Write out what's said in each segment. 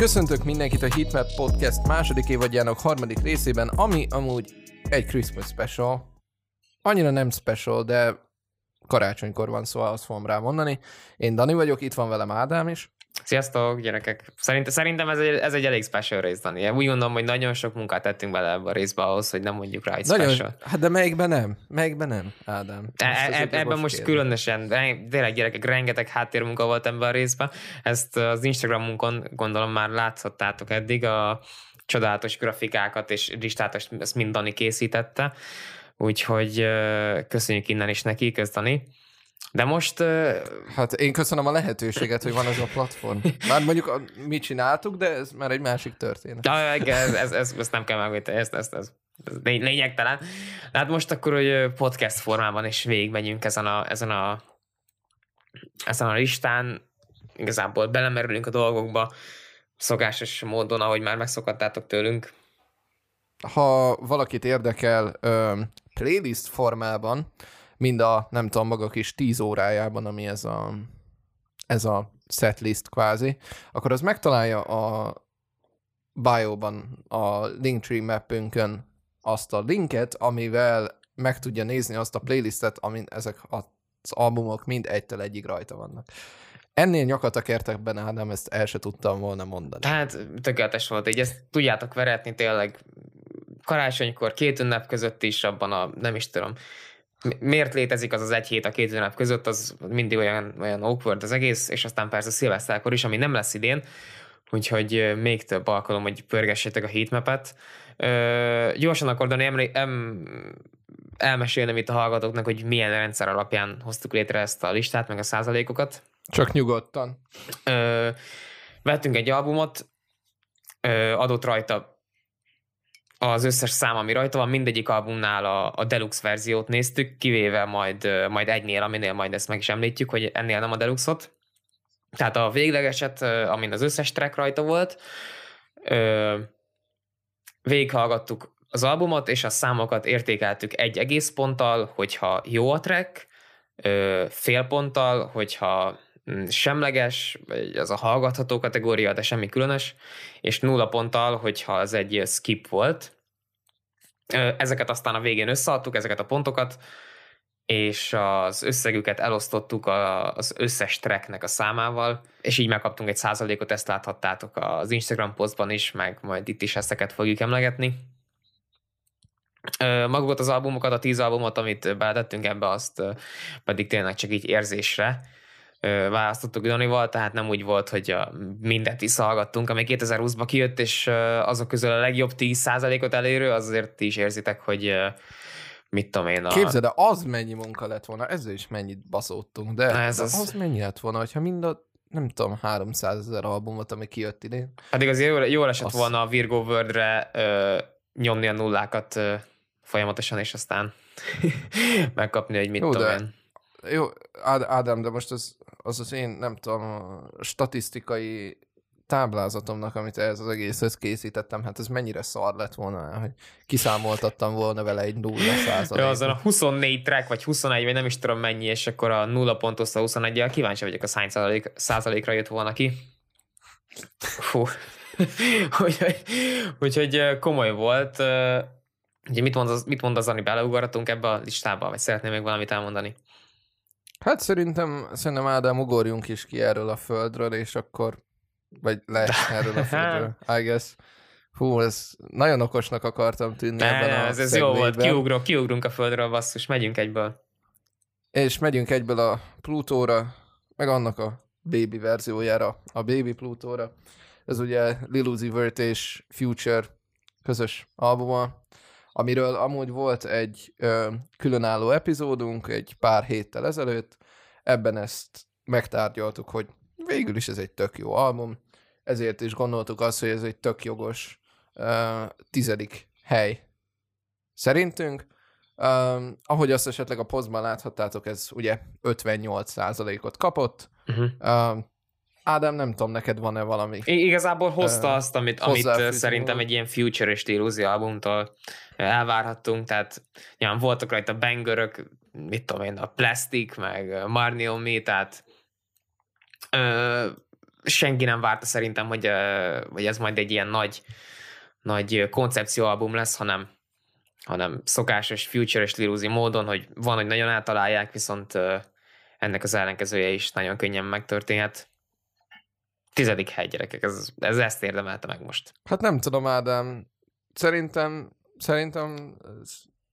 Köszöntök mindenkit a Hitmap Podcast második évadjának harmadik részében, ami amúgy egy Christmas special. Annyira nem special, de karácsonykor van, szóval azt fogom rá mondani. Én Dani vagyok, itt van velem Ádám is. Sziasztok, gyerekek! Szerint, szerintem ez egy, ez egy elég special rész, Dani. Úgy gondolom, hogy nagyon sok munkát tettünk bele ebbe a részbe ahhoz, hogy nem mondjuk rá egy Nagyon, special. hát de melyikben nem? Melyikben nem, Ádám? E, Most e, ebben most kérdés. különösen, tényleg gyerekek, rengeteg háttérmunka volt ebben a részben. Ezt az Instagramunkon gondolom már láthattátok eddig, a csodálatos grafikákat és listát, ezt mind Dani készítette. Úgyhogy köszönjük innen is neki, kösz Dani. De most ö, Hát én köszönöm a lehetőséget, hogy van ez a platform. Már mondjuk a, mit csináltuk, de ez már egy másik történet. Ja, ez, ez, ez, ezt nem kell megvéteni, ezt, ezt, ezt, ez lény- lényegtelen. De hát most akkor, hogy podcast formában is végigmegyünk ezen a, ezen a, ezen a listán, igazából belemerülünk a dolgokba, szokásos módon, ahogy már megszokhattátok tőlünk. ha valakit érdekel playlist formában, mind a, nem tudom, maga kis 10 órájában, ami ez a, ez a setlist kvázi, akkor az megtalálja a bio-ban, a Linktree mappünkön azt a linket, amivel meg tudja nézni azt a playlistet, amin ezek az albumok mind egytől egyig rajta vannak. Ennél nyakat benne, hát nem ezt el se tudtam volna mondani. Tehát tökéletes volt, így ezt tudjátok veretni tényleg karácsonykor, két ünnep között is, abban a, nem is tudom, miért létezik az az egy hét a két ünnep között, az mindig olyan, olyan awkward az egész, és aztán persze szilveszterkor is, ami nem lesz idén, úgyhogy még több alkalom, hogy pörgessétek a heatmapet. Ö, gyorsan akkor Dani, emlé- em, elmesélnem itt a hallgatóknak, hogy milyen rendszer alapján hoztuk létre ezt a listát, meg a százalékokat. Csak nyugodtan. Ö, vettünk egy albumot, ö, adott rajta az összes szám, ami rajta van, mindegyik albumnál a, a deluxe verziót néztük, kivéve majd, majd egynél, aminél majd ezt meg is említjük, hogy ennél nem a deluxe-ot. Tehát a véglegeset, amin az összes track rajta volt, végighallgattuk az albumot, és a számokat értékeltük egy egész ponttal, hogyha jó a track, fél ponttal, hogyha semleges, vagy az a hallgatható kategória, de semmi különös, és nulla ponttal, hogyha az egy skip volt. Ezeket aztán a végén összeadtuk, ezeket a pontokat, és az összegüket elosztottuk az összes tracknek a számával, és így megkaptunk egy százalékot, ezt láthattátok az Instagram postban is, meg majd itt is ezeket fogjuk emlegetni. Magukat az albumokat, a tíz albumot, amit beletettünk ebbe, azt pedig tényleg csak így érzésre választottuk Danival, tehát nem úgy volt, hogy a, mindent visszahallgattunk, ami 2020-ban kijött, és azok közül a legjobb 10%-ot elérő, az azért ti is érzitek, hogy mit tudom én. A... Képzeld, de az mennyi munka lett volna, ezzel is mennyit baszódtunk, de, Ez de az- az... mennyi lett volna, hogyha mind a, nem tudom, 300 ezer albumot, ami kijött idén. Pedig azért jól, jól esett Az- volna a Virgo World-re ö, nyomni a nullákat ö, folyamatosan, és aztán megkapni, hogy mit Jó, tudom de- én. Jó, Ád- Ádám, de most az, az az én, nem tudom, a statisztikai táblázatomnak, amit ehhez az egészhez készítettem, hát ez mennyire szar lett volna, hogy kiszámoltattam volna vele egy nulla százalékot. Ja, azon a 24 track, vagy 21, vagy nem is tudom mennyi, és akkor a nulla pont oszta 21 jel kíváncsi vagyok, az hány százalék, százalékra jött volna ki. Fú. úgyhogy, úgyhogy komoly volt. Ugye mit mondasz, mit mondasz Zani, beleugratunk ebbe a listába, vagy szeretnél még valamit elmondani? Hát szerintem, szerintem Ádám ugorjunk is ki erről a földről, és akkor, vagy le erről a földről, I guess. Hú, ez nagyon okosnak akartam tűnni ebben Ne, a ez, ez jó volt, kiugrunk, kiugrunk a földről, basszus, megyünk egyből. És megyünk egyből a Plutóra, meg annak a baby verziójára, a baby Plutóra. Ez ugye Lil Uzi Vert és Future közös albuma, amiről amúgy volt egy ö, különálló epizódunk egy pár héttel ezelőtt, ebben ezt megtárgyaltuk, hogy végül is ez egy tök jó album, ezért is gondoltuk azt, hogy ez egy tök jogos ö, tizedik hely szerintünk. Um, ahogy azt esetleg a posztban láthattátok, ez ugye 58%-ot kapott. Uh-huh. Um, Ádám, nem tudom, neked van-e valami? I- igazából hozta Ö, azt, amit, amit ö, szerintem egy ilyen future stílusú albumtól ö, elvárhattunk, tehát nyilván voltak rajta bangerök, mit tudom én, a Plastic, meg ö, Marnie on Me, tehát ö, senki nem várta szerintem, hogy, hogy ez majd egy ilyen nagy, nagy koncepcióalbum lesz, hanem, hanem szokásos, future-es liruzi módon, hogy van, hogy nagyon eltalálják, viszont ennek az ellenkezője is nagyon könnyen megtörténhet. Tizedik hely, gyerekek, ez, ez ezt érdemelte meg most. Hát nem tudom, Ádám. Szerintem, szerintem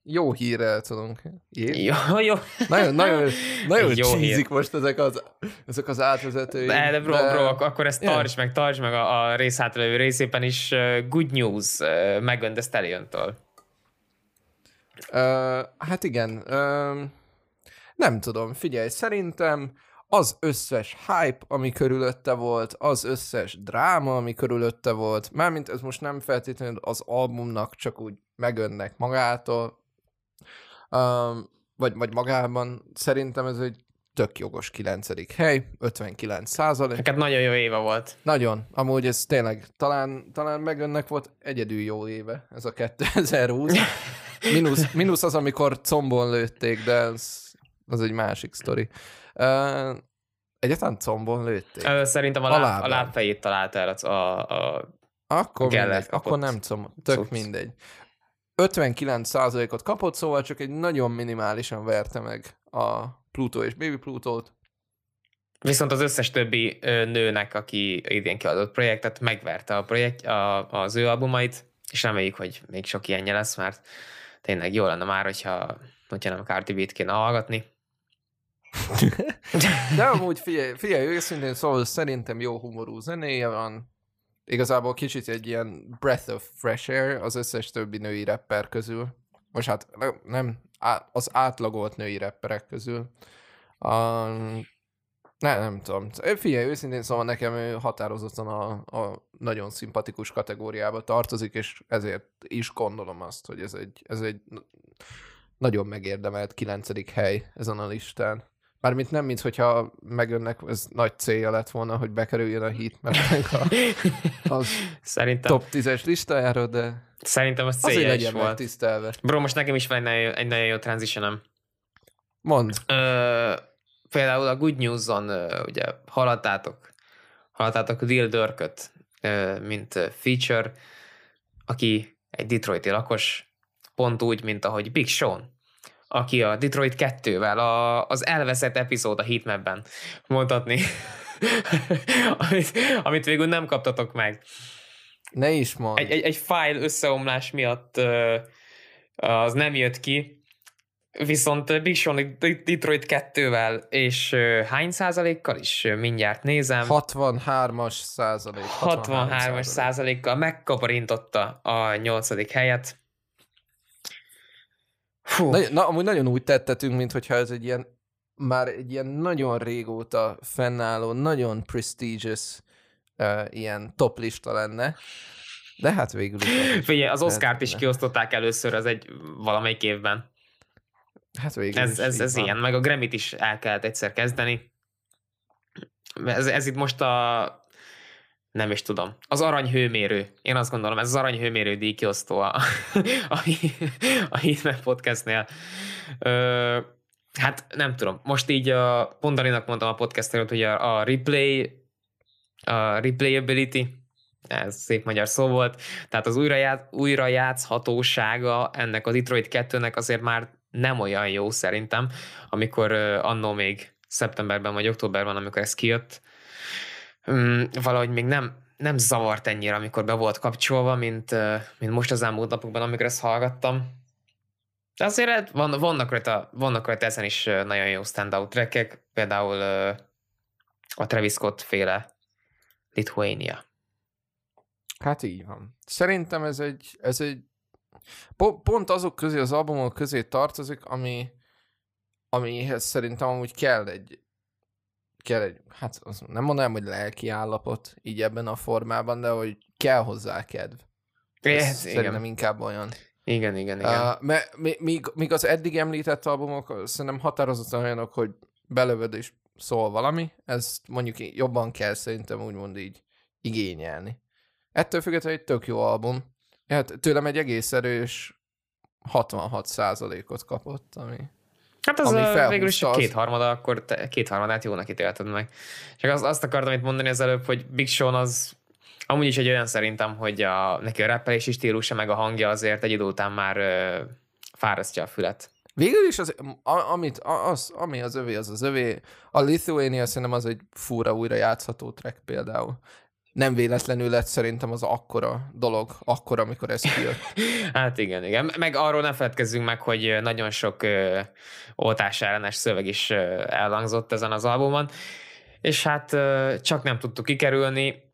jó hírrel tudunk. Jó, jó. Nagyon, nagyon, nagyon jó csízik most ezek az, ezek az átvezetői. De, de bro, de... bro, akkor ezt yeah. meg, tarts meg a, a rész hátralévő részében is uh, good news uh, Megan Thee Stallion-tól. Uh, hát igen. Uh, nem tudom, figyelj, szerintem az összes hype, ami körülötte volt, az összes dráma, ami körülötte volt, mármint ez most nem feltétlenül az albumnak csak úgy megönnek magától, um, vagy, vagy magában, szerintem ez egy tök jogos 9. hely, 59 százalék. Neked nagyon jó éve volt. Nagyon. Amúgy ez tényleg, talán, talán megönnek volt egyedül jó éve, ez a 2020. Minusz, minusz az, amikor combon lőtték, de ez az egy másik sztori. Uh, egyáltalán combon lőtték? Uh, szerintem a, láb, a lábfejét talált el a, a, akkor, mindegy, akkor nem comb, tök Szusz. mindegy. 59%-ot kapott, szóval csak egy nagyon minimálisan verte meg a Pluto és Baby Plutót. Viszont az összes többi nőnek, aki idén kiadott projektet, megverte a projekt, a, az ő albumait, és reméljük, hogy még sok ilyenje lesz, mert tényleg jó lenne már, hogyha, hogyha nem Cardi B-t kéne hallgatni. De amúgy figyelj, figyelj, őszintén szóval szerintem jó humorú zenéje van. Igazából kicsit egy ilyen breath of fresh air az összes többi női rapper közül. Most hát nem, az átlagolt női rapperek közül. Um, ne, nem tudom. Figyelj, őszintén szóval nekem ő határozottan a, a nagyon szimpatikus kategóriába tartozik, és ezért is gondolom azt, hogy ez egy, ez egy nagyon megérdemelt kilencedik hely ezen a listán. Mármint nem, mint hogyha megönnek, ez nagy célja lett volna, hogy bekerüljön a Heatmapnek a, az Szerintem... top 10-es listájára, de Szerintem az célja is volt. Tisztelve. Bro, most nekem is van egy nagyon, egy nagyon jó transitionem. Mond. Ö, például a Good News-on ugye hallottátok, hallottátok Lil Durköt, mint feature, aki egy Detroiti lakos, pont úgy, mint ahogy Big Sean aki a Detroit 2-vel a, az elveszett epizód a Heatmapben mondhatni, amit, amit végül nem kaptatok meg. Ne is mond. Egy, egy, egy file összeomlás miatt az nem jött ki, viszont Big Sean Detroit 2-vel, és hány százalékkal is mindjárt nézem. 63-as százalék. 63-as százalékkal megkaparintotta a nyolcadik helyet. Fú. Na, na, amúgy nagyon úgy tettetünk, mintha ez egy ilyen, már egy ilyen nagyon régóta fennálló, nagyon prestigious uh, ilyen top lista lenne. De hát végül is. Figyelj, az Oscar-t is kiosztották először az egy valamelyik évben. Hát végül ez, is ez, ez ilyen, meg a Grammy-t is el kellett egyszer kezdeni. Ez, ez itt most a nem is tudom. Az aranyhőmérő. Én azt gondolom, ez az aranyhőmérő díjkiosztó a, a, a Hitman podcastnél. Ö, hát nem tudom. Most így a Pondarinak mondtam a podcast előtt, hogy a, a replay, a replayability, ez szép magyar szó volt, tehát az újraját, újrajátszhatósága ennek a Detroit 2-nek azért már nem olyan jó szerintem, amikor annó még szeptemberben vagy októberben, amikor ez kijött, um, valahogy még nem, nem zavart ennyire, amikor be volt kapcsolva, mint, mint most az elmúlt napokban, amikor ezt hallgattam. De azért van, vannak, rajta, vannak rajta ezen is nagyon jó standout trackek, például a Travis Scott féle Lithuania. Hát így van. Szerintem ez egy, ez egy pont azok közé, az albumok közé tartozik, ami, amihez szerintem amúgy kell egy, kell egy, hát az nem mondanám, hogy lelki állapot így ebben a formában, de hogy kell hozzá kedv. Ez szerintem igen. inkább olyan. Igen, igen, igen. Uh, mert míg, míg az eddig említett albumok szerintem határozottan olyanok, hogy belövöd és szól valami, ezt mondjuk jobban kell szerintem úgymond így igényelni. Ettől függetlenül egy tök jó album. Hát tőlem egy egész erős 66 ot kapott, ami Hát az a, végül is az... kétharmada, akkor te kétharmadát jónak ítélted meg. Csak azt, azt akartam itt mondani az előbb, hogy Big Sean az amúgy is egy olyan szerintem, hogy a, neki a rappelési stílusa meg a hangja azért egy idő után már ö, fárasztja a fület. Végül is az, amit, az, ami az övé, az az övé. A Lithuania szerintem az egy fura újra játszható track például. Nem véletlenül lett szerintem az akkora dolog, akkor, amikor ez kijött. hát igen, igen. Meg arról ne feledkezzünk meg, hogy nagyon sok oltás ellenes szöveg is elhangzott ezen az albumon, és hát csak nem tudtuk kikerülni.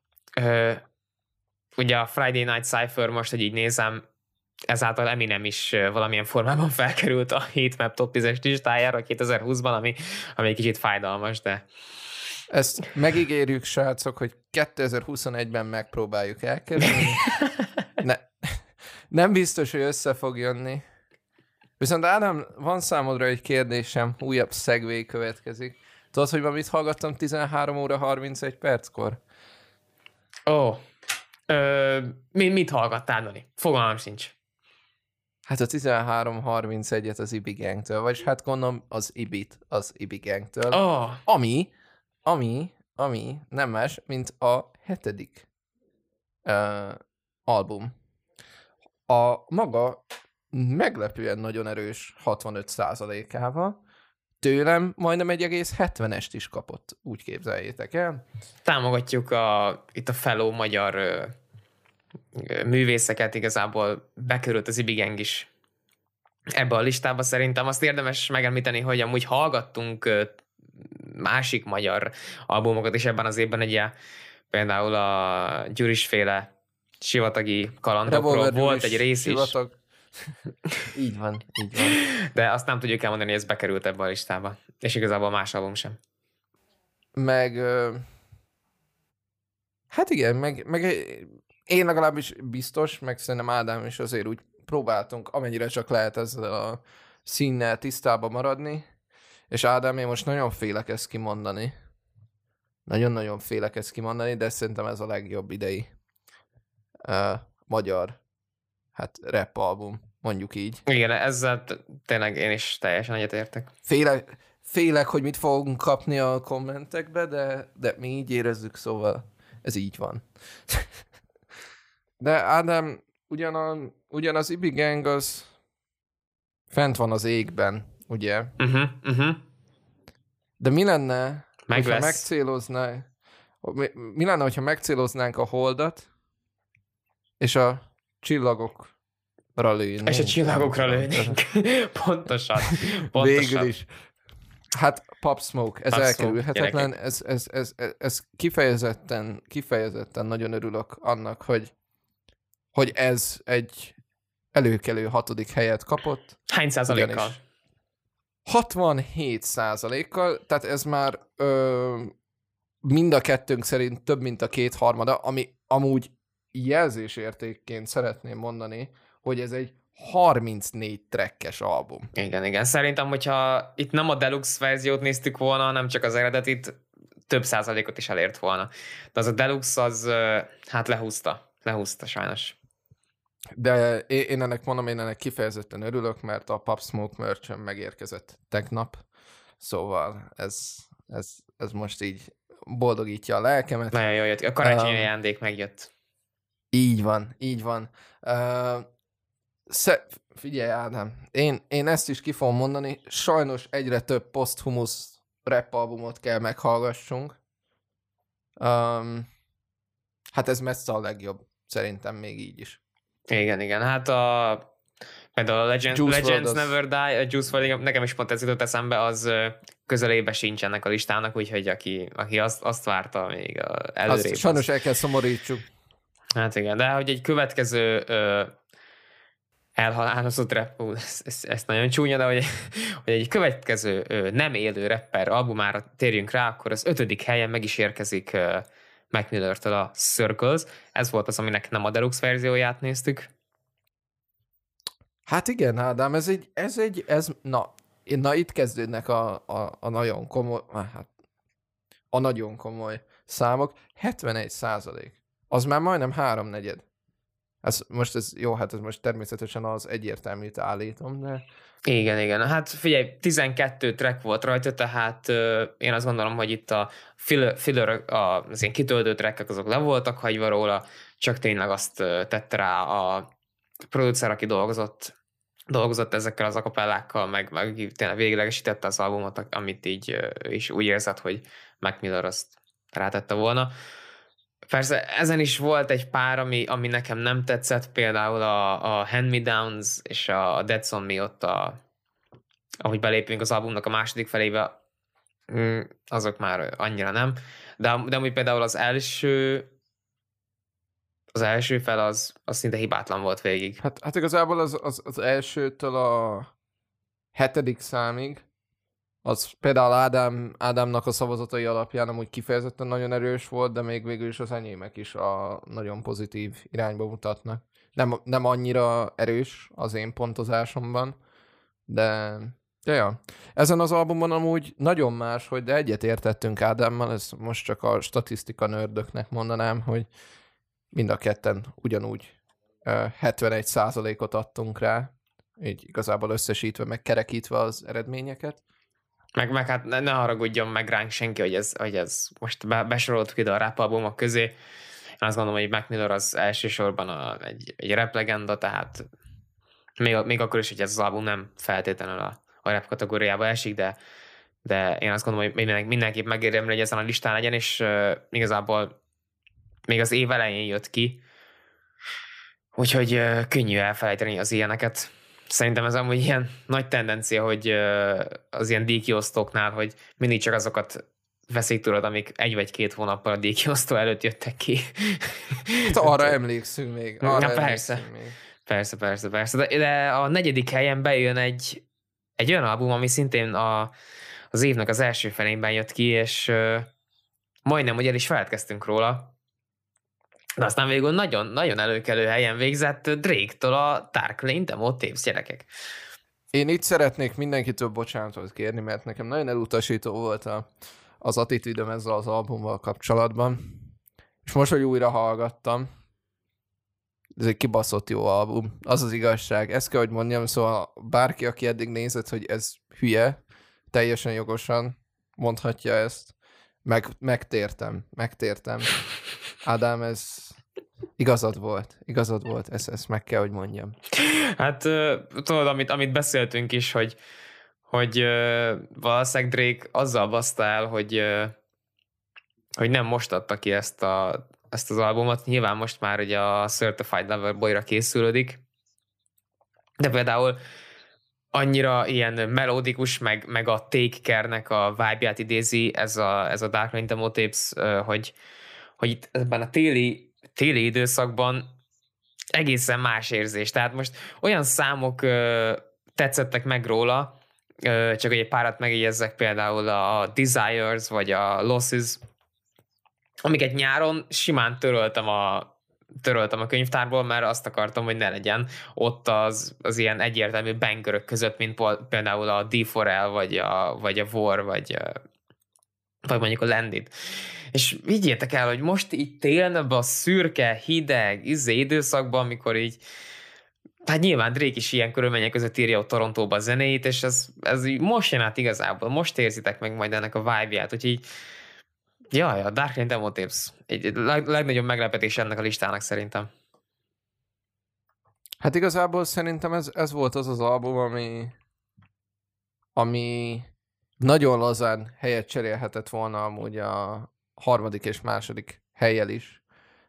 Ugye a Friday Night Cypher most, hogy így nézem, ezáltal Eminem is valamilyen formában felkerült a Heatmap top 10-es listájára 2020-ban, ami, ami egy kicsit fájdalmas, de... Ezt megígérjük, srácok, hogy 2021-ben megpróbáljuk elkerülni. Ne, nem biztos, hogy össze fog jönni. Viszont Ádám, van számodra egy kérdésem, újabb szegvé következik. Tudod, hogy ma mit hallgattam 13 óra 31 perckor? Ó, oh. Ö, mi, mit hallgattál, Dani? Fogalmam sincs. Hát a 13.31-et az Ibi Gangtől, vagyis hát gondolom az Ibit az Ibi Gangtől. Oh. Ami, ami, ami nem más, mint a hetedik uh, album. A maga meglepően nagyon erős 65%-ával, tőlem majdnem egy egész 70-est is kapott, úgy képzeljétek el. Támogatjuk a, itt a feló magyar művészeket igazából bekerült az Ibigeng is ebbe a listába szerintem. Azt érdemes megemlíteni, hogy amúgy hallgattunk másik magyar albumokat is ebben az évben, ugye például a Gyuris féle sivatagi kalandokról Revolver volt egy rész sivatag. is. így van, így van. De azt nem tudjuk elmondani, hogy ez bekerült ebbe a listába. És igazából más album sem. Meg hát igen, meg, meg én legalábbis biztos, meg szerintem Ádám is azért úgy próbáltunk, amennyire csak lehet ezzel a színnel tisztába maradni, és Ádám, én most nagyon félek ezt kimondani. Nagyon-nagyon félek ezt kimondani, de szerintem ez a legjobb idei uh, magyar hát rap album, mondjuk így. Igen, ezzel tényleg én is teljesen egyetértek. Félek, félek, hogy mit fogunk kapni a kommentekbe, de, de mi így érezzük, szóval ez így van. De Ádám, ugyan, a, ugyan az Ibi Gang az fent van az égben, ugye? Uh-huh, uh-huh. De mi lenne, Meg lesz. megcélozná, mi, mi lenne, hogyha megcéloznánk a holdat, és a csillagokra lőnénk? És a csillagokra lőnénk. pontosan, pontosan. Végül is. Hát Pop Smoke, ez Pop elkerülhetetlen, Smoke, ez, ez, ez, ez, ez kifejezetten, kifejezetten nagyon örülök annak, hogy hogy ez egy előkelő hatodik helyet kapott. Hány százalékkal? 67 százalékkal, tehát ez már ö, mind a kettőnk szerint több, mint a két harmada, ami amúgy jelzésértékként szeretném mondani, hogy ez egy 34 trekkes album. Igen, igen. Szerintem, hogyha itt nem a deluxe verziót néztük volna, hanem csak az eredetit, több százalékot is elért volna. De az a deluxe az, hát lehúzta. Lehúzta sajnos. De én ennek mondom, én ennek kifejezetten örülök, mert a Pop Smoke merch megérkezett tegnap, szóval ez, ez, ez most így boldogítja a lelkemet. Nagyon jó jött. A karácsonyi ajándék megjött. Így van, így van. Uh, sze- figyelj Ádám, én, én ezt is ki fogom mondani, sajnos egyre több posthumus rap albumot kell meghallgassunk. Um, hát ez messze a legjobb, szerintem még így is. Igen, igen. Hát a például a Legend, Legends az... Never Die, a Juice WRLD, nekem is pont ez jutott eszembe, az közelébe sincs ennek a listának, úgyhogy aki, aki azt, azt várta még előrébb. Azt sajnos el kell szomorítsuk. Hát igen, de hogy egy következő ö, elhalálozott rap, ezt, ezt, ezt nagyon csúnya, de hogy, hogy egy következő ö, nem élő rapper albumára térjünk rá, akkor az ötödik helyen meg is érkezik ö, Mac Miller-től a Circles. Ez volt az, aminek nem a deluxe verzióját néztük. Hát igen, Ádám, ez egy, ez egy, ez, na, na itt kezdődnek a, a, a nagyon komoly, hát a nagyon komoly számok. 71 százalék. Az már majdnem háromnegyed. Ez, most ez jó, hát ez most természetesen az egyértelműt állítom, de... Igen, igen. Hát figyelj, 12 track volt rajta, tehát uh, én azt gondolom, hogy itt a filler, filler az ilyen kitöltő trackek azok le voltak hagyva róla, csak tényleg azt tette rá a producer, aki dolgozott dolgozott ezekkel az akapellákkal, meg, meg tényleg véglegesítette az albumot, amit így is úgy érzett, hogy Mac Miller azt rátette volna. Persze ezen is volt egy pár, ami, ami nekem nem tetszett, például a, a Hand Me Downs és a Dead Me ott, a, ahogy belépünk az albumnak a második felébe, mm, azok már annyira nem. De, de amúgy például az első az első fel az, az szinte hibátlan volt végig. Hát, hát igazából az, az, az elsőtől a hetedik számig, az például Ádám, Ádámnak a szavazatai alapján amúgy kifejezetten nagyon erős volt, de még végül is az enyémek is a nagyon pozitív irányba mutatnak. Nem, nem annyira erős az én pontozásomban, de ja, ja. Ezen az albumon amúgy nagyon más, hogy de egyet értettünk Ádámmal, ez most csak a statisztika nördöknek mondanám, hogy mind a ketten ugyanúgy 71 ot adtunk rá, így igazából összesítve, meg kerekítve az eredményeket. Meg, meg hát ne, ne haragudjon meg ránk senki, hogy ez, hogy ez most be, besoroltuk ide a rap albumok közé. Én azt gondolom, hogy Mac Miller az elsősorban a, egy, egy rap legenda, tehát még, még akkor is, hogy ez az album nem feltétlenül a, a rap kategóriába esik, de, de én azt gondolom, hogy mindenki, mindenképp megérdemli, hogy ezen a listán legyen, és uh, igazából még az év elején jött ki, úgyhogy uh, könnyű elfelejteni az ilyeneket. Szerintem ez amúgy ilyen nagy tendencia, hogy az ilyen díjkiosztóknál, hogy mindig csak azokat veszik tudod, amik egy vagy két hónappal a díjkiosztó előtt jöttek ki. Hát arra emlékszünk még. Arra Na persze. Még. Persze, persze, persze. De, de a negyedik helyen bejön egy, egy olyan album, ami szintén a, az évnek az első felében jött ki, és uh, majdnem, hogy el is feledkeztünk róla, de aztán végül nagyon, nagyon előkelő helyen végzett Drake-től a Dark Lane Demo Tapes gyerekek. Én itt szeretnék mindenkitől bocsánatot kérni, mert nekem nagyon elutasító volt a, az attitűdöm ezzel az albummal kapcsolatban. És most, hogy újra hallgattam, ez egy kibaszott jó album. Az az igazság. Ezt kell, hogy mondjam, szóval bárki, aki eddig nézett, hogy ez hülye, teljesen jogosan mondhatja ezt. Meg, megtértem, megtértem. Ádám, ez igazad volt, igazad volt, ezt, ezt meg kell, hogy mondjam. Hát tudod, amit, amit beszéltünk is, hogy, hogy valószínűleg Drake azzal baszta el, hogy, hogy nem most adta ki ezt, a, ezt az albumot, nyilván most már ugye a Certified Lover Boy-ra készülődik, de például annyira ilyen melódikus, meg, meg a Take Care-nek a vibe-ját idézi ez a, ez a Dark Knight Demo Tapes, hogy, hogy itt ebben a téli, téli időszakban egészen más érzés. Tehát most olyan számok ö, tetszettek meg róla, ö, csak egy párat megjegyezzek, például a Desires, vagy a Losses, amiket nyáron simán töröltem a, töröltem a könyvtárból, mert azt akartam, hogy ne legyen ott az, az ilyen egyértelmű bangerök között, mint például a D4L, vagy a, vagy a War, vagy, vagy mondjuk a Landed. És vigyétek el, hogy most így télen ebben a szürke, hideg, izé időszakban, amikor így Hát nyilván Drake is ilyen körülmények között írja ott Torontóba a zenéit, és ez, ez most jön át igazából, most érzitek meg majd ennek a vibe-ját, úgyhogy Jaj, a Dark Knight Demo Tips. Egy leg, legnagyobb meglepetés ennek a listának szerintem. Hát igazából szerintem ez, ez volt az az album, ami, ami nagyon lazán helyet cserélhetett volna amúgy a harmadik és második helyel is.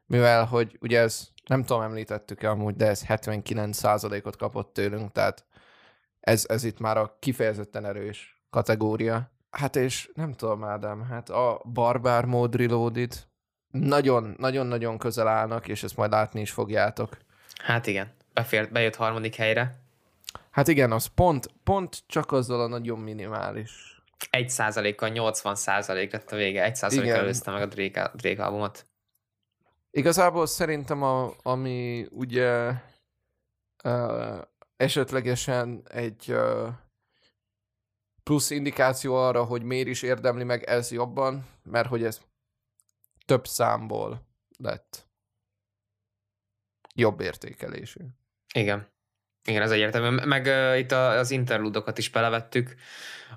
Mivel, hogy ugye ez, nem tudom, említettük-e amúgy, de ez 79%-ot kapott tőlünk, tehát ez, ez itt már a kifejezetten erős kategória. Hát és nem tudom, Ádám, hát a Barbár Mode Reloaded nagyon-nagyon közel állnak, és ezt majd látni is fogjátok. Hát igen, befért, bejött harmadik helyre. Hát igen, az pont, pont csak azzal a nagyon minimális. Egy százalékkal 80 százalék lett a vége, egy százalékkal előzte meg a Drake, Drake albumot. Igazából szerintem, a, ami ugye uh, esetlegesen egy uh, plusz indikáció arra, hogy miért is érdemli meg ez jobban, mert hogy ez több számból lett. jobb értékelésű. Igen. Igen, ez egyértelmű. Meg uh, itt a, az interludokat is belevettük,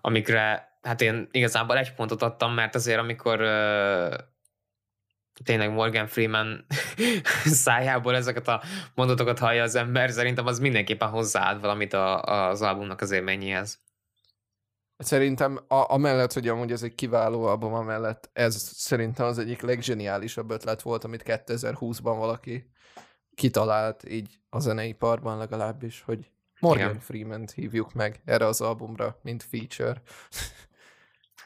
amikre hát én igazából egy pontot adtam, mert azért amikor uh, tényleg Morgan Freeman szájából ezeket a mondatokat hallja az ember, szerintem az mindenképpen hozzáad valamit a, az albumnak az élményéhez. Szerintem a, amellett, hogy amúgy ez egy kiváló album, amellett ez szerintem az egyik leggeniálisabb ötlet volt, amit 2020-ban valaki kitalált így a zeneiparban legalábbis, hogy Morgan Igen. Freeman-t hívjuk meg erre az albumra, mint feature.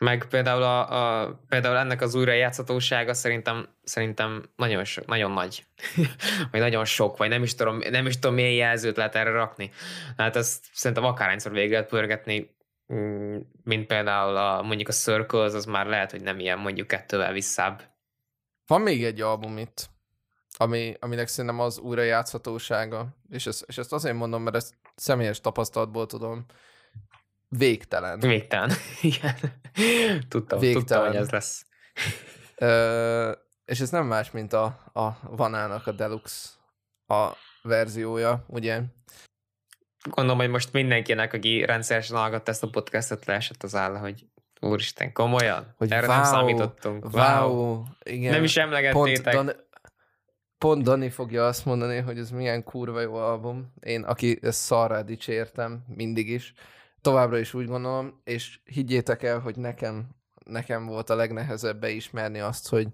Meg például, a, a, például ennek az újrajátszhatósága szerintem, szerintem nagyon, so, nagyon nagy. vagy nagyon sok, vagy nem is tudom, nem is tudom milyen jelzőt lehet erre rakni. Hát ezt szerintem akárhányszor végig lehet pörgetni, mm, mint például a, mondjuk a Circles, az már lehet, hogy nem ilyen mondjuk kettővel visszább. Van még egy album itt, ami, aminek szerintem az újrajátszhatósága, és, ezt, és ezt azért mondom, mert ezt személyes tapasztalatból tudom, végtelen. Végtelen, igen. Tudtam, végtelen. tudtam, hogy ez lesz. Ö, és ez nem más, mint a, a Vanának a Deluxe a verziója, ugye? Gondolom, hogy most mindenkinek, aki rendszeresen hallgatta ezt a podcastot, leesett az áll, hogy úristen, komolyan? Hogy Erre wow, nem számítottunk. Wow, wow. igen. Nem is emlegettétek. Pont, Dan, pont Dani fogja azt mondani, hogy ez milyen kurva jó album. Én, aki ezt szarrá dicsértem, mindig is, továbbra is úgy gondolom, és higgyétek el, hogy nekem, nekem volt a legnehezebb beismerni azt, hogy,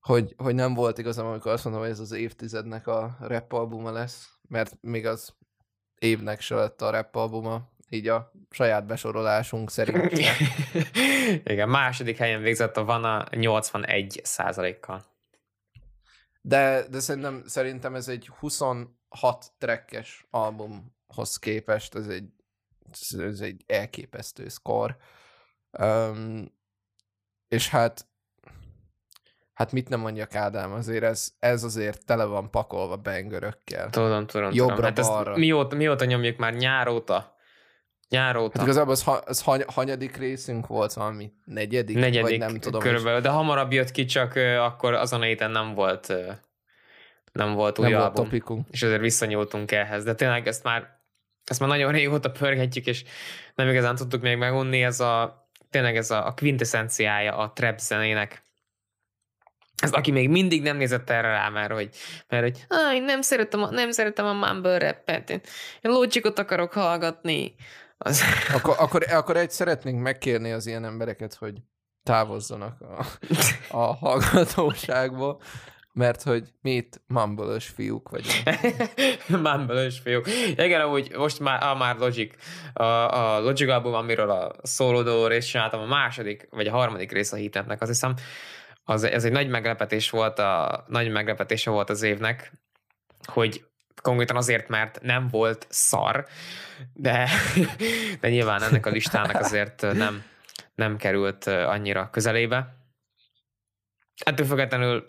hogy, hogy nem volt igazam, amikor azt mondom, hogy ez az évtizednek a rap albuma lesz, mert még az évnek se lett a rap albuma, így a saját besorolásunk szerint. Igen, második helyen végzett a Vana 81 százalékkal. De, de szerintem, szerintem ez egy 26 trekkes albumhoz képest, ez egy, ez egy elképesztő szkor. Um, és hát hát mit nem mondjak Ádám, azért ez, ez azért tele van pakolva bengörökkel. Tudom, tudom, Jobbra, tudom. Hát ezt mióta, mióta nyomjuk már nyáróta? Nyáróta. Hát igazából az, ha, az hany, hanyadik részünk volt, valami negyedik, negyedik vagy nem tudom. Körülbelül, de hamarabb jött ki, csak uh, akkor azon a héten nem volt uh, nem volt új nem album. Volt És azért visszanyúltunk ehhez. De tényleg ezt már, ezt már nagyon régóta pörgetjük, és nem igazán tudtuk még megunni. Ez a, tényleg ez a, a quintessenciája a trap zenének. Ez aki még mindig nem nézett erre rá, mert hogy, mert hogy ah, nem szeretem, a, nem szeretem a mumble rappet, én, én logicot akarok hallgatni. Az... Akkor, akkor, akkor egy szeretnénk megkérni az ilyen embereket, hogy távozzanak a, a hallgatóságból, mert hogy mi itt mumble fiúk vagyunk. mumble fiúk. Igen, amúgy most már, a már Logic, a, a Logic album, amiről a szólódó részt csináltam, a második, vagy a harmadik rész a hitentnek, azt hiszem, az, ez egy nagy meglepetés volt, a nagy meglepetése volt az évnek, hogy konkrétan azért, mert nem volt szar, de, de nyilván ennek a listának azért nem, nem került annyira közelébe. Ettől függetlenül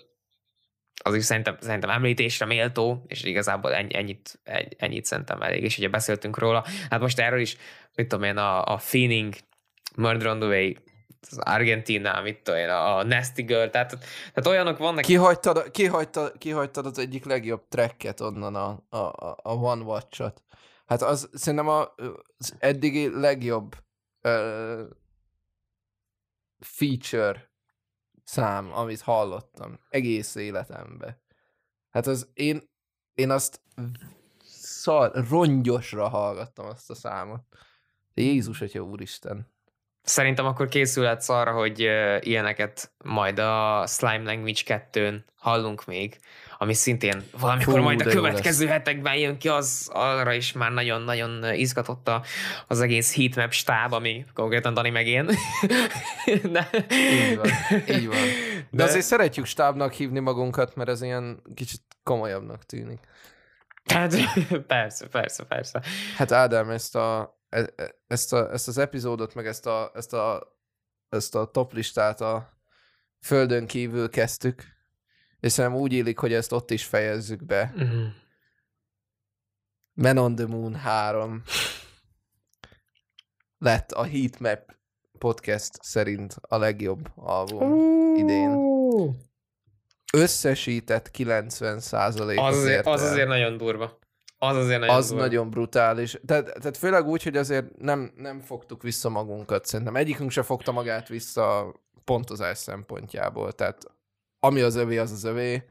az is szerintem, szerintem említésre méltó, és igazából ennyi, ennyit, ennyit szerintem elég, és ugye beszéltünk róla. Hát most erről is, mit tudom én, a, a Feeling, Murder on the Way, az Argentina, mit tudom én, a Nasty Girl, tehát, tehát olyanok vannak... Kihagytad, kihagytad, kihagytad az egyik legjobb tracket onnan a, a, a One Watch-ot. Hát az szerintem a, az eddigi legjobb uh, feature szám, amit hallottam egész életemben. Hát az én, én azt szar, rongyosra hallgattam azt a számot. Jézus, hogyha úristen. Szerintem akkor készülhetsz arra, hogy ilyeneket majd a Slime Language 2-n hallunk még, ami szintén valamikor Hú, majd a következő hetekben jön ki, az arra is már nagyon-nagyon izgatott az egész heatmap stáb, ami konkrétan Dani meg én. De... Így van, így van. De, De azért szeretjük stábnak hívni magunkat, mert ez ilyen kicsit komolyabbnak tűnik. Hát, persze, persze, persze. Hát Ádám, ezt a E, e, ezt, a, ezt az epizódot, meg ezt a, ezt a, ezt a top listát a földön kívül kezdtük, és szerintem úgy illik, hogy ezt ott is fejezzük be. Uh-huh. Men on the Moon 3 lett a Heatmap podcast szerint a legjobb album uh. idén. összesített 90 százalék az, azért, az azért nagyon durva. Az azért nagyon Az durva. nagyon brutális. Tehát, tehát főleg úgy, hogy azért nem, nem fogtuk vissza magunkat. Szerintem egyikünk se fogta magát vissza pontozás szempontjából. Tehát ami az övé, az az övé.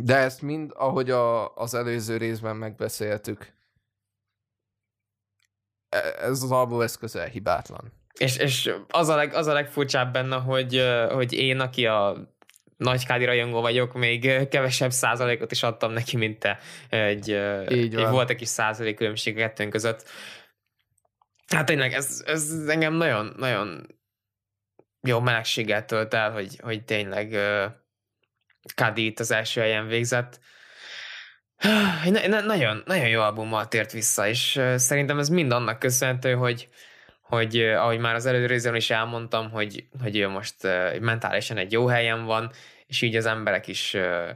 De ezt mind, ahogy a, az előző részben megbeszéltük, e- ez az album ez közel hibátlan. És, és az, a leg, az a legfurcsább benne, hogy, hogy én, aki a nagy kádi rajongó vagyok, még kevesebb százalékot is adtam neki, mint te. Egy, Így egy volt egy kis százalék különbség a kettőnk között. Hát tényleg, ez, ez engem nagyon, nagyon jó melegséggel tölt el, hogy, hogy tényleg Kadi itt az első helyen végzett. Na, na, nagyon, nagyon jó albummal tért vissza, és szerintem ez mind annak köszönhető, hogy, hogy uh, ahogy már az előző részben is elmondtam, hogy, hogy ő most uh, mentálisan egy jó helyen van, és így az emberek is uh,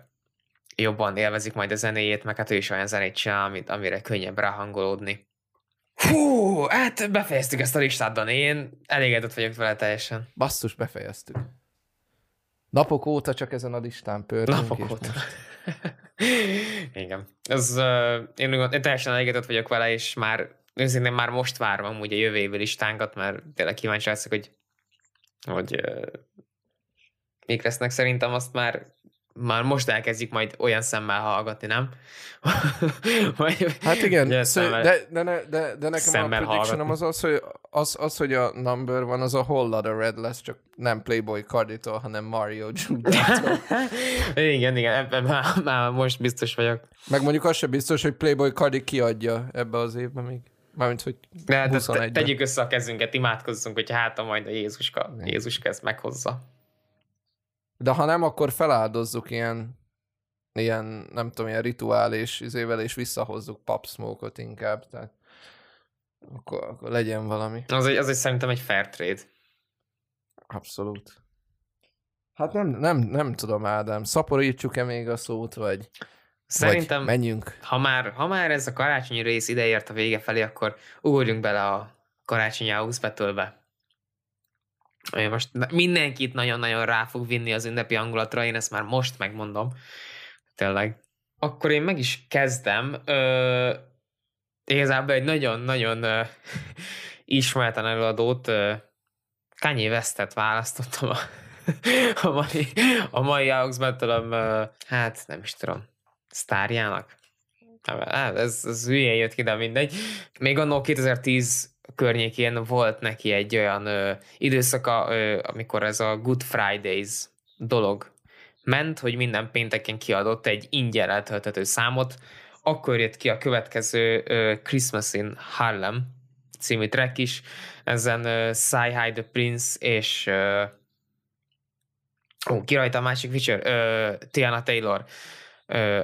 jobban élvezik majd a zenéjét, meg hát ő is olyan zenét csinál, amit, amire könnyebb ráhangolódni. Hú, hát befejeztük ezt a listát, Dani. Én elégedett vagyok vele teljesen. Basszus, befejeztük. Napok óta csak ezen a listán pörtünk. Napok óta. Igen. Ez, uh, én, én teljesen elégedett vagyok vele, és már őszintén már most várom amúgy a jövő évi listánkat, mert tényleg kíváncsi leszek, hogy, hogy uh, mik lesznek. Szerintem azt már már most elkezdjük majd olyan szemmel hallgatni, nem? Vagy, Hát igen, szó, szemmel- de, de, ne, de, de nekem a predictionom az az, hogy, az, az, hogy a number van, az a whole lot of red lesz, csak nem Playboy Carditól, hanem Mario Giuliano. igen, igen, ebben már, már most biztos vagyok. Meg mondjuk az sem biztos, hogy Playboy Cardi kiadja ebbe az évben még. Mármint, hogy De, de te, 21-ben. tegyük össze a kezünket, imádkozzunk, hogy hát a majd a Jézuska, Igen. Jézuska ezt meghozza. De ha nem, akkor feláldozzuk ilyen, ilyen nem tudom, ilyen rituális izével, és visszahozzuk Pop Smoke-ot inkább, tehát akkor, akkor legyen valami. Az egy, az egy szerintem egy fair trade. Abszolút. Hát nem, nem, nem tudom, Ádám, szaporítsuk-e még a szót, vagy, Szerintem, vagy menjünk. ha már, ha már ez a karácsonyi rész ideért a vége felé, akkor ugorjunk bele a karácsonyi House Battle-be. Ami Most mindenkit nagyon-nagyon rá fog vinni az ünnepi hangulatra, én ezt már most megmondom. Tényleg. Akkor én meg is kezdem. Ö, igazából egy nagyon-nagyon ö, ismeretlen előadót, ö, Kanye Westet választottam a, a mai, a mai Battle-öm, ö, hát nem is tudom, sztárjának. Hát, ez, ez hülyén jött ki, de mindegy. Még annó 2010 környékén volt neki egy olyan ö, időszaka, ö, amikor ez a Good Fridays dolog ment, hogy minden pénteken kiadott egy ingyen eltölthető számot, akkor jött ki a következő ö, Christmas in Harlem című track is, ezen uh, Sci High the Prince és uh, ó, ki rajta a másik feature? Uh, Tiana Taylor ö,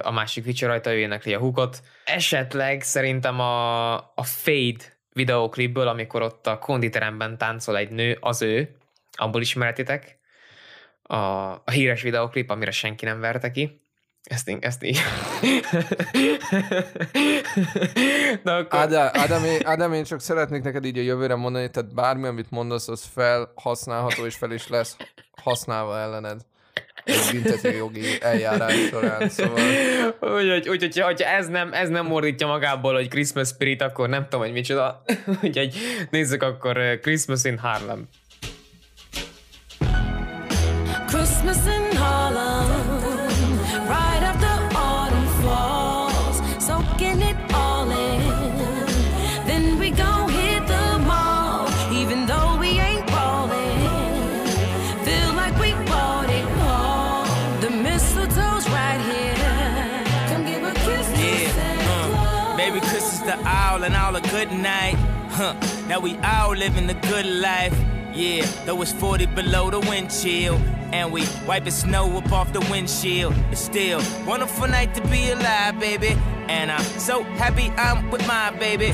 a másik feature rajta, ő énekli a hookot. Esetleg szerintem a, a Fade videóklipből, amikor ott a konditeremben táncol egy nő, az ő, abból ismeretitek. A, a híres videóklip, amire senki nem verte ki. Ezt, én- ezt így. Na akkor... Ádám, Ádám, én, Ádám, én csak szeretnék neked így a jövőre mondani, tehát bármi, amit mondasz, az felhasználható, és fel is lesz használva ellened egy büntető jogi eljárás során, szóval Úgyhogy, úgyhogy hogyha ez nem, ez nem mordítja magából, hogy Christmas Spirit, akkor nem tudom, hogy micsoda. Úgyhogy nézzük akkor uh, Christmas in Harlem. Christmas in Harlem, right after autumn falls, soaking it all Chris the owl and all a good night. Huh, now we all living the good life. Yeah, though it's 40 below the wind chill. And we wiping snow up off the windshield. It's still wonderful night to be alive, baby. And I'm so happy I'm with my baby.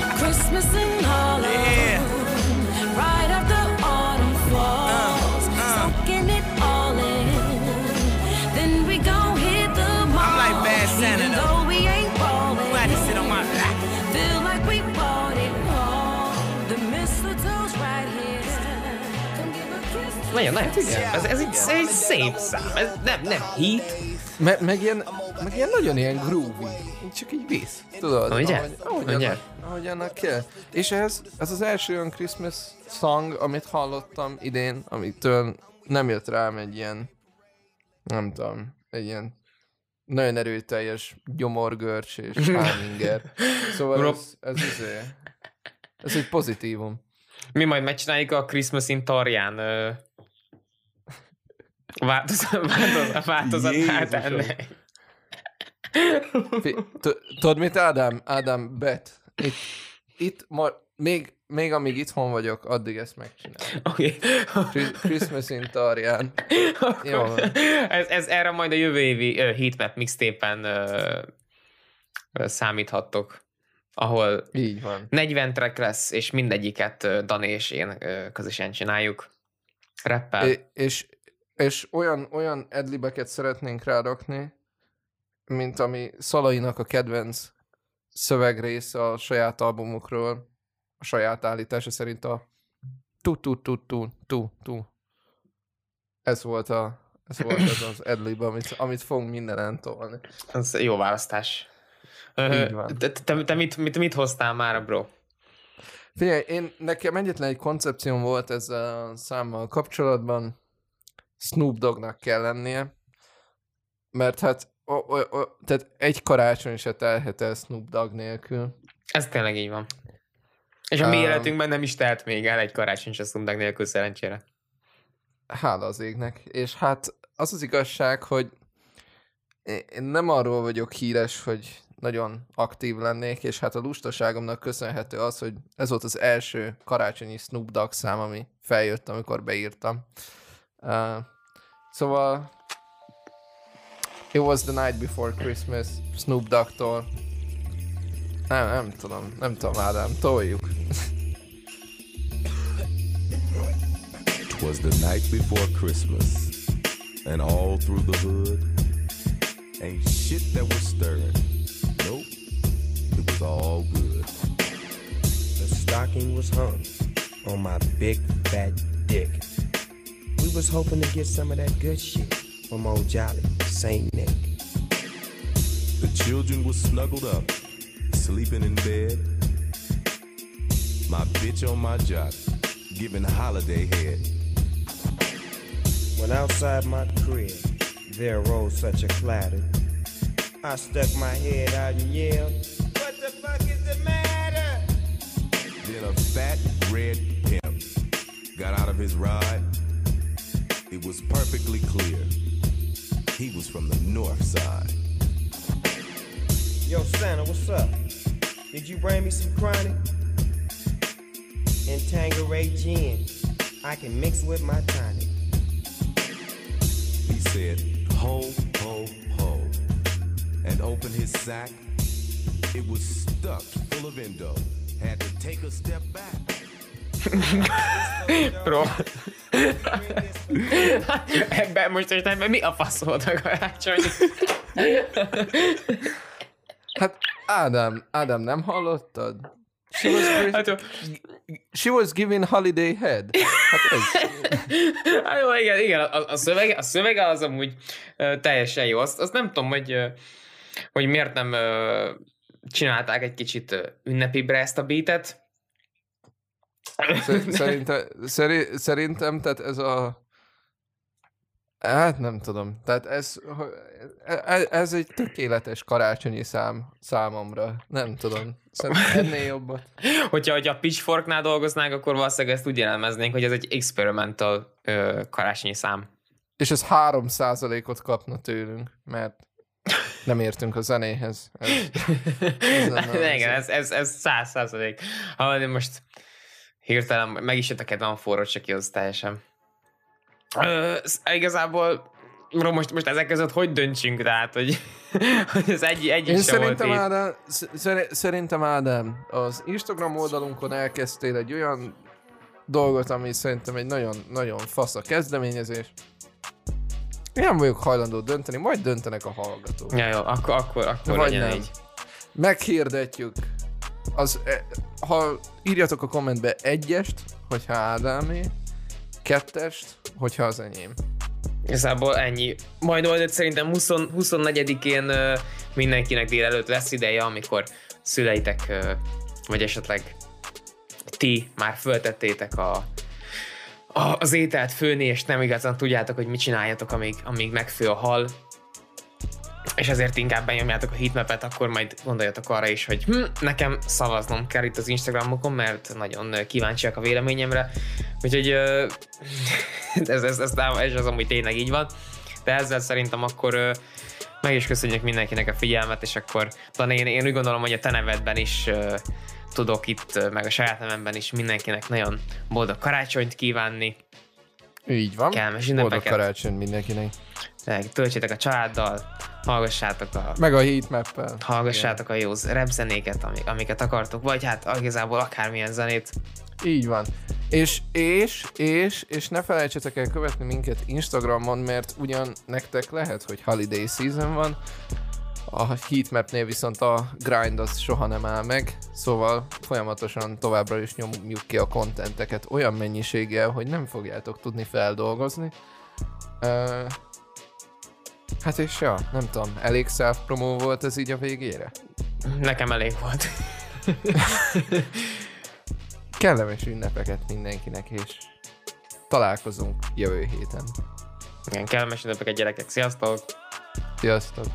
Christmas in Harlem. Yeah. Right after autumn falls. uh. Soaking it all in. Then we gon' hit the mall. I'm like Bad Santa, Even though. though we ain't ballin'. Glad to sit on my lap. Feel like we bought it all. The mistletoe's right here. Come give a kiss to Nagyon, nagyon, ez, ez, egy, ez egy szép szám, ez nem, nem hit, Me, meg, ilyen, meg ilyen nagyon ilyen groovy. Csak így visz. Tudod? Ugye? Ahogy, ahogy, Ugye? annak, ahogy annak kell. És ez, ez az első olyan Christmas song, amit hallottam idén, amitől nem jött rám egy ilyen, nem tudom, egy ilyen nagyon erőteljes gyomorgörcs és háminger. Szóval ez, ez, ez, ez egy pozitívum. Mi majd megcsináljuk a Christmas in Tarján változat, változat, változatát Jézusom. ennek. Fi- t- Tudod mit, Ádám? Ádám, bet. Itt, itt ma, még, még amíg itthon vagyok, addig ezt megcsinálom. Oké. Chri- Christmas in Tarján. Jó ez, ez erre majd a jövő évi uh, heatmap mixtépen uh, számíthattok, ahol Így van. 40 track lesz, és mindegyiket uh, Dani és én uh, közösen csináljuk. Rappel. É, és, és olyan, olyan edlibeket szeretnénk rárakni, mint ami Szalainak a kedvenc szövegrésze a saját albumukról, a saját állítása szerint a tu tu tu tu tu tu. Ez volt a ez volt az az adlib, amit, amit fogunk mindenen tolni. Ez jó választás. Így van. Te, te, te mit, mit, mit hoztál már, bro? Figyelj, én, nekem egyetlen egy koncepcióm volt ezzel a számmal kapcsolatban. Snoop Doggnak kell lennie. Mert hát o, o, o, tehát egy karácsony se telhet el Snoop Dogg nélkül. Ez tényleg így van. És a mi Um, életünkben nem is tehet még el egy karácsony se szundag nélkül szerencsére. Hála az égnek. És hát az az igazság, hogy én nem arról vagyok híres, hogy nagyon aktív lennék, és hát a lustaságomnak köszönhető az, hogy ez volt az első karácsonyi Snoop Dogg szám, ami feljött, amikor beírtam. Uh, szóval It was the night before Christmas Snoop Dogg-tól. Nem, nem tudom, nem tudom, Ádám, toljuk. Twas the night before Christmas, and all through the hood, ain't shit that was stirring. Nope, it was all good. The stocking was hung on my big fat dick. Was hoping to get some of that good shit from old Jolly Saint Nick. The children were snuggled up, sleeping in bed. My bitch on my job, giving holiday head. When outside my crib, there rose such a clatter. I stuck my head out and yelled, What the fuck is the matter? Then a fat red pimp got out of his ride. It was perfectly clear. He was from the north side. Yo, Santa, what's up? Did you bring me some chronic? And Tangeray gin. I can mix with my tonic. He said, ho, ho, ho, and opened his sack. It was stuffed full of endo. Had to take a step back. Bro. Ebben most ebben mi a fasz volt a karácsony? Hát Ádám, Ádám, nem hallottad? She was, Hát, she was giving holiday head. Hát ez, Hát jó, igen, igen, a, a, szövege, a szövege az amúgy teljesen jó. Azt, azt nem tudom, hogy, hogy miért nem csinálták egy kicsit ünnepibre ezt a beatet. Szer- Szerintem, szeri- szerintem, tehát ez a Hát nem tudom. Tehát ez, ez, ez egy tökéletes karácsonyi szám számomra. Nem tudom. Szerintem ennél jobbat. Hogyha, hogyha a Pitchforknál dolgoznánk, akkor valószínűleg ezt úgy jellemeznénk, hogy ez egy experimental ö, karácsonyi szám. És ez 3%-ot kapna tőlünk, mert nem értünk a zenéhez. Ez, ez az- Igen, ez, ez, ez száz százalék. Ha most hirtelen meg is jöttek egy nagyon forró cseki, az teljesen. Ö, igazából most, most ezek között hogy döntsünk, tehát, hogy, hogy ez egy, egy Én volt szerintem, itt. Ádám, sz- szerintem Ádám, az Instagram oldalunkon elkezdtél egy olyan dolgot, ami szerintem egy nagyon, nagyon fasz a kezdeményezés. Én nem vagyok hajlandó dönteni, majd döntenek a hallgatók. Ja, jó, akkor, akkor, akkor Vagy legyen nem. így. Meghirdetjük. Az, e, ha írjatok a kommentbe egyest, hogyha Ádámé, kettest, hogyha az enyém. Igazából ennyi. Majd majd szerintem 20, 24-én ö, mindenkinek délelőtt lesz ideje, amikor szüleitek, vagy esetleg ti már föltettétek a, a, az ételt főni, és nem igazán tudjátok, hogy mit csináljatok, amíg, amíg megfő a hal, és ezért inkább benyomjátok a heatmapet, akkor majd gondoljatok arra is, hogy hm, nekem szavaznom kell itt az Instagramokon, mert nagyon kíváncsiak a véleményemre. Úgyhogy ö, ez, ez, ez, ez az amúgy tényleg így van. De ezzel szerintem akkor ö, meg is köszönjük mindenkinek a figyelmet, és akkor talán én, én úgy gondolom, hogy a te nevedben is ö, tudok itt, meg a saját nevemben is mindenkinek nagyon boldog karácsonyt kívánni. Így van. Kellemes Boldog ünnepeket. karácsony mindenkinek. Tényleg Töltsétek a családdal, hallgassátok a Meg a heatmap-el. hallgassátok a jó repzenéket, amik, amiket akartok, vagy hát igazából akármilyen zenét. Így van. És, és, és, és ne felejtsetek el követni minket Instagramon, mert ugyan nektek lehet, hogy holiday season van, a heatmapnél viszont a grind az soha nem áll meg, szóval folyamatosan továbbra is nyomjuk ki a kontenteket olyan mennyiséggel, hogy nem fogjátok tudni feldolgozni. Uh, hát és ja, nem tudom, elég self-promo volt ez így a végére? Nekem elég volt. Kellemes ünnepeket mindenkinek, és találkozunk jövő héten. Igen, kellemes ünnepeket gyerekek, sziasztok! Sziasztok!